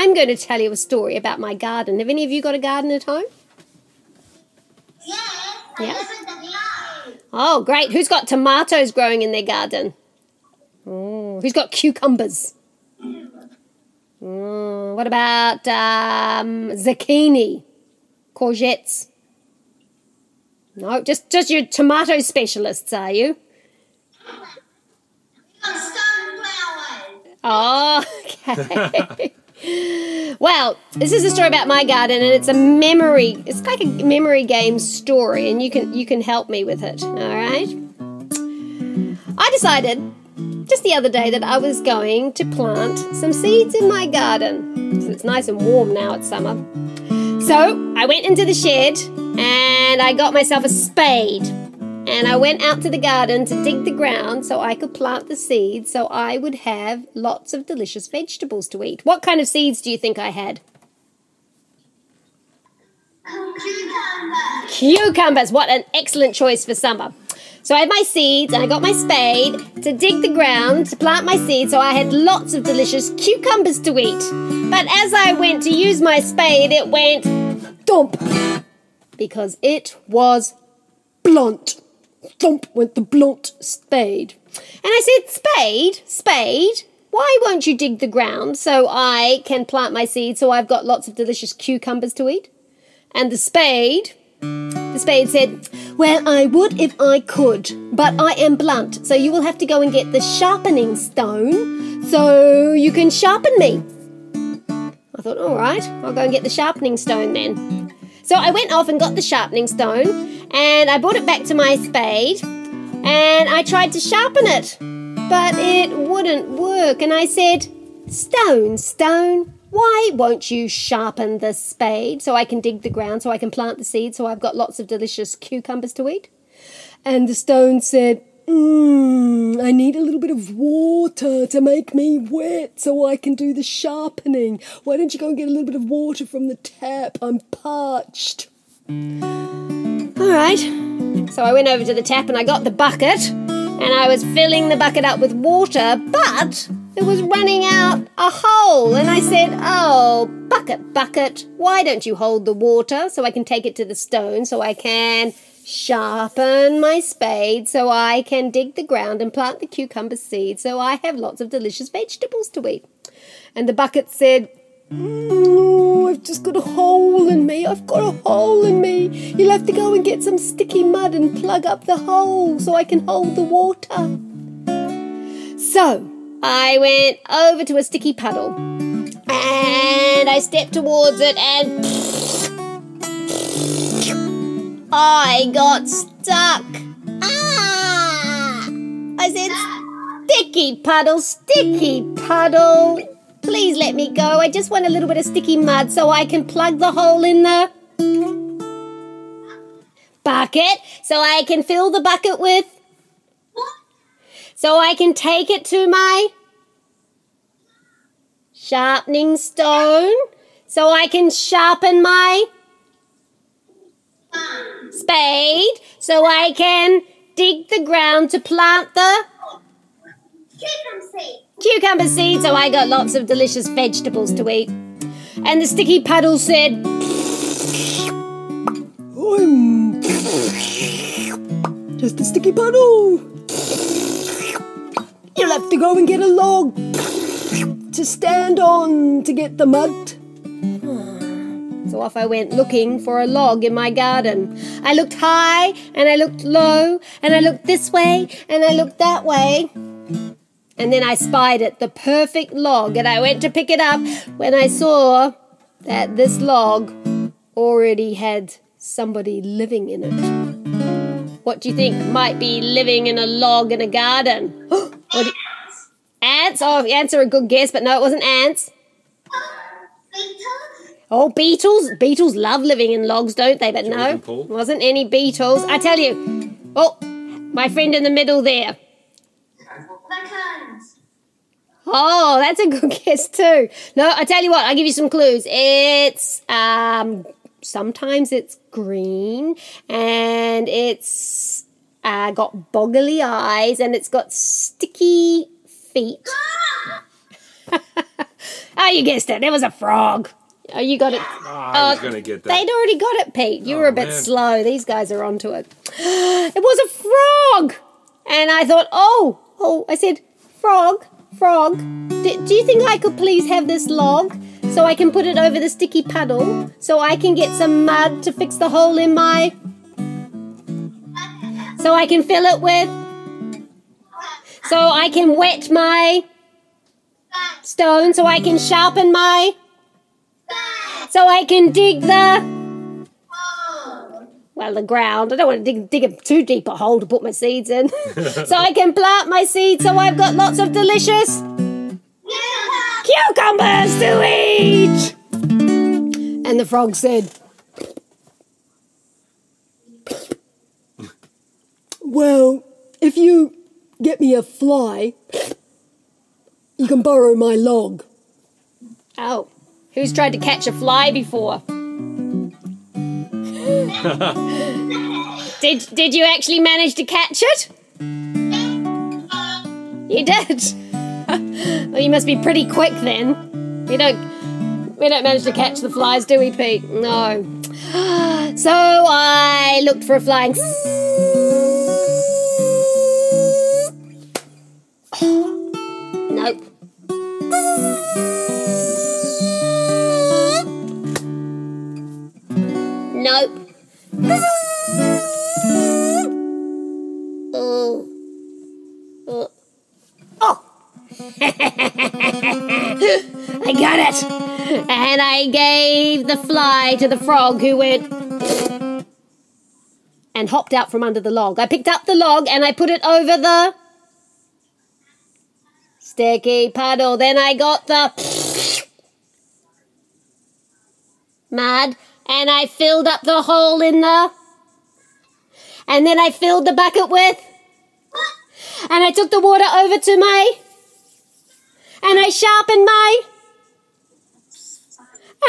I'm going to tell you a story about my garden. Have any of you got a garden at home? Yes, I Yeah. live in the garden. Oh, great. Who's got tomatoes growing in their garden? Oh, who's got cucumbers? Mm, what about um, zucchini? Courgettes? No, just, just your tomato specialists, are you? Oh, okay. Well, this is a story about my garden, and it's a memory. It's like a memory game story, and you can you can help me with it. All right. I decided just the other day that I was going to plant some seeds in my garden. So it's nice and warm now. It's summer. So I went into the shed and I got myself a spade. And I went out to the garden to dig the ground so I could plant the seeds so I would have lots of delicious vegetables to eat. What kind of seeds do you think I had? Cucumber. Cucumbers. What an excellent choice for summer. So I had my seeds and I got my spade to dig the ground to plant my seeds so I had lots of delicious cucumbers to eat. But as I went to use my spade, it went thump because it was blunt. Thump went the blunt spade. And I said, Spade, spade, why won't you dig the ground so I can plant my seeds so I've got lots of delicious cucumbers to eat? And the spade, the spade said, Well, I would if I could, but I am blunt, so you will have to go and get the sharpening stone so you can sharpen me. I thought, All right, I'll go and get the sharpening stone then. So I went off and got the sharpening stone and I brought it back to my spade and I tried to sharpen it, but it wouldn't work. And I said, Stone, stone, why won't you sharpen the spade so I can dig the ground, so I can plant the seed, so I've got lots of delicious cucumbers to eat? And the stone said, Mmm, I need a little bit of water to make me wet so I can do the sharpening. Why don't you go and get a little bit of water from the tap? I'm parched. All right. So I went over to the tap and I got the bucket and I was filling the bucket up with water, but it was running out a hole. And I said, Oh, bucket, bucket, why don't you hold the water so I can take it to the stone so I can sharpen my spade so I can dig the ground and plant the cucumber seed so I have lots of delicious vegetables to eat. And the bucket said, "Mm, I've just got a hole in me. I've got a hole in me. You'll have to go and get some sticky mud and plug up the hole so I can hold the water. So I went over to a sticky puddle and I stepped towards it and I got stuck. Ah! I said, Sticky puddle, sticky puddle. Please let me go. I just want a little bit of sticky mud so I can plug the hole in the bucket so I can fill the bucket with. So I can take it to my sharpening stone so I can sharpen my spade so I can dig the ground to plant the Cucumber seed. cucumber seed so I got lots of delicious vegetables to eat. And the sticky puddle said, I'm just a sticky puddle. You'll have to go and get a log to stand on to get the mud. So off I went looking for a log in my garden. I looked high and I looked low and I looked this way and I looked that way. And then I spied it, the perfect log, and I went to pick it up when I saw that this log already had somebody living in it. What do you think might be living in a log in a garden? Ants? Oh, ants are a good guess, but no, it wasn't ants. Beetles. Oh, beetles! Beetles love living in logs, don't they? But no, Paul. wasn't any beetles. I tell you. Oh, my friend in the middle there. Raccoons. Oh, that's a good guess too. No, I tell you what, I'll give you some clues. It's um sometimes it's green and it's uh, got boggly eyes and it's got sticky feet. oh, you guessed it. It was a frog. Oh, you got it. Ah, I was Oh, going to get that. They'd already got it, Pete. You were Oh, a bit man. slow. These guys are onto it. It was a frog. And I thought, oh, oh, I said, frog, frog. Do, do you think I could please have this log so I can put it over the sticky puddle so I can get some mud to fix the hole in my. So I can fill it with. So I can wet my stone so I can sharpen my. So I can dig the well, the ground. I don't want to dig, dig a too deep a hole to put my seeds in. so I can plant my seeds so I've got lots of delicious cucumbers to eat. And the frog said, Well, if you get me a fly, you can borrow my log. Oh, who's tried to catch a fly before? Did did you actually manage to catch it? You did. well, you must be pretty quick then. We don't we don't manage to catch the flies, do we, Pete? No. So I looked for a flying. Nope. Nope. Gave the fly to the frog who went and hopped out from under the log. I picked up the log and I put it over the sticky puddle. Then I got the mud and I filled up the hole in the. And then I filled the bucket with. And I took the water over to my. And I sharpened my.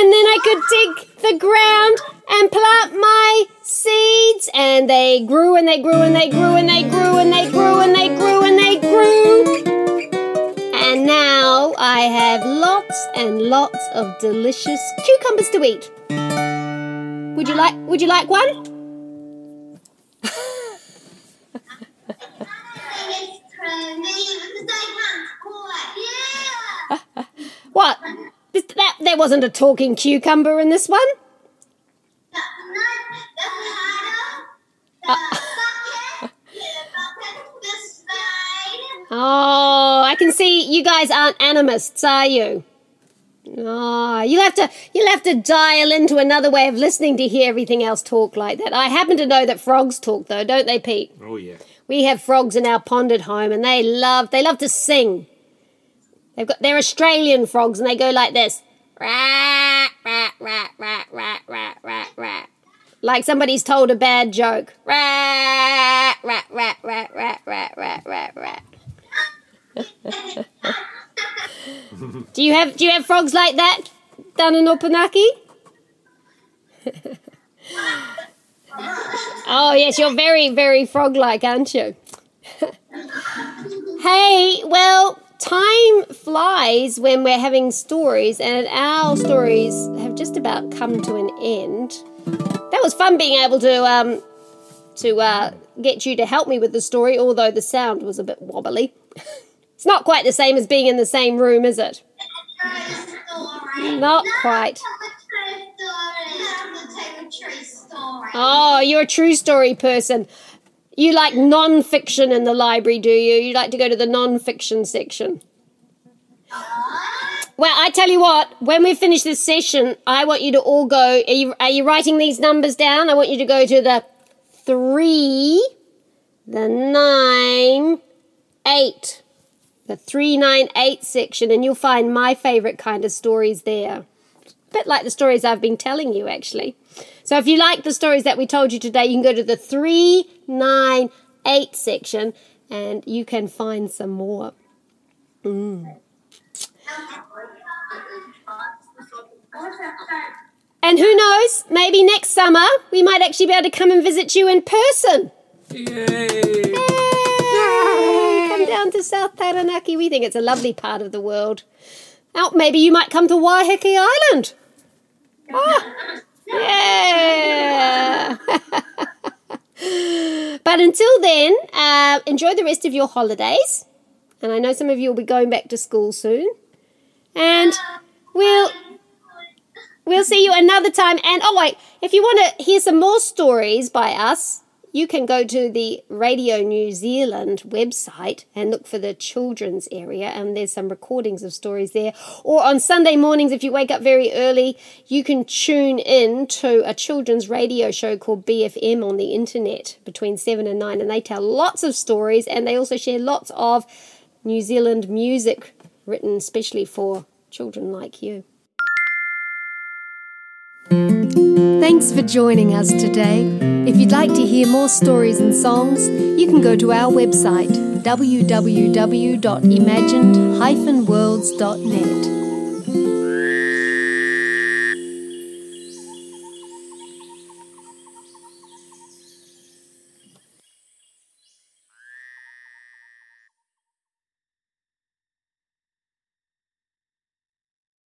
And then I could dig the ground and plant my seeds. And they grew and they grew and they grew and they grew and they grew and they grew and they grew. And now I have lots and lots of delicious cucumbers to eat. Would you like would you like one? Wasn't a talking cucumber in this one. Oh, I can see you guys aren't animists, are you? Oh, you'll have to you'll have to dial into another way of listening to hear everything else talk like that. I happen to know that frogs talk though, don't they, Pete? Oh, yeah. We have frogs in our pond at home, and they love they love to sing. They've got they're Australian frogs, and they go like this, rat rat rat rat rat rat rat rat, like somebody's told a bad joke. Rat rat rat rat rat rat rat rat rat. do you have do you have frogs like that down in Opunake? Oh yes, you're very, very frog-like, aren't you? hey, well, time flies when we're having stories, and our stories have just about come to an end. That was fun being able to um to uh, get you to help me with the story, although the sound was a bit wobbly. it's not quite the same as being in the same room, is it? Not quite. Oh, you're a true story person. You like non-fiction in the library, do you? You like to go to the non-fiction section. Well, I tell you what, when we finish this session, I want you to all go. Are you, are you writing these numbers down? I want you to go to the three, the nine, eight, the three, nine, eight section, and you'll find my favorite kind of stories there. Bit like the stories I've been telling you, actually. So if you like the stories that we told you today, you can go to the 398 section and you can find some more. Mm. And who knows, maybe next summer we might actually be able to come and visit you in person. Yay! Yay! Come down to South Taranaki. We think it's a lovely part of the world. Oh, maybe you might come to Waiheke Island. Oh, yeah. but until then, uh, enjoy the rest of your holidays. And I know some of you will be going back to school soon. And we'll we'll see you another time. And oh wait, if you want to hear some more stories by us, you can go to the Radio New Zealand website and look for the children's area, and there's some recordings of stories there. Or on Sunday mornings, if you wake up very early, you can tune in to a children's radio show called BFM on the internet between 7 and 9, and they tell lots of stories and they also share lots of New Zealand music written especially for children like you. Thanks for joining us today. If you'd like to hear more stories and songs, you can go to our website www.imagined-worlds.net.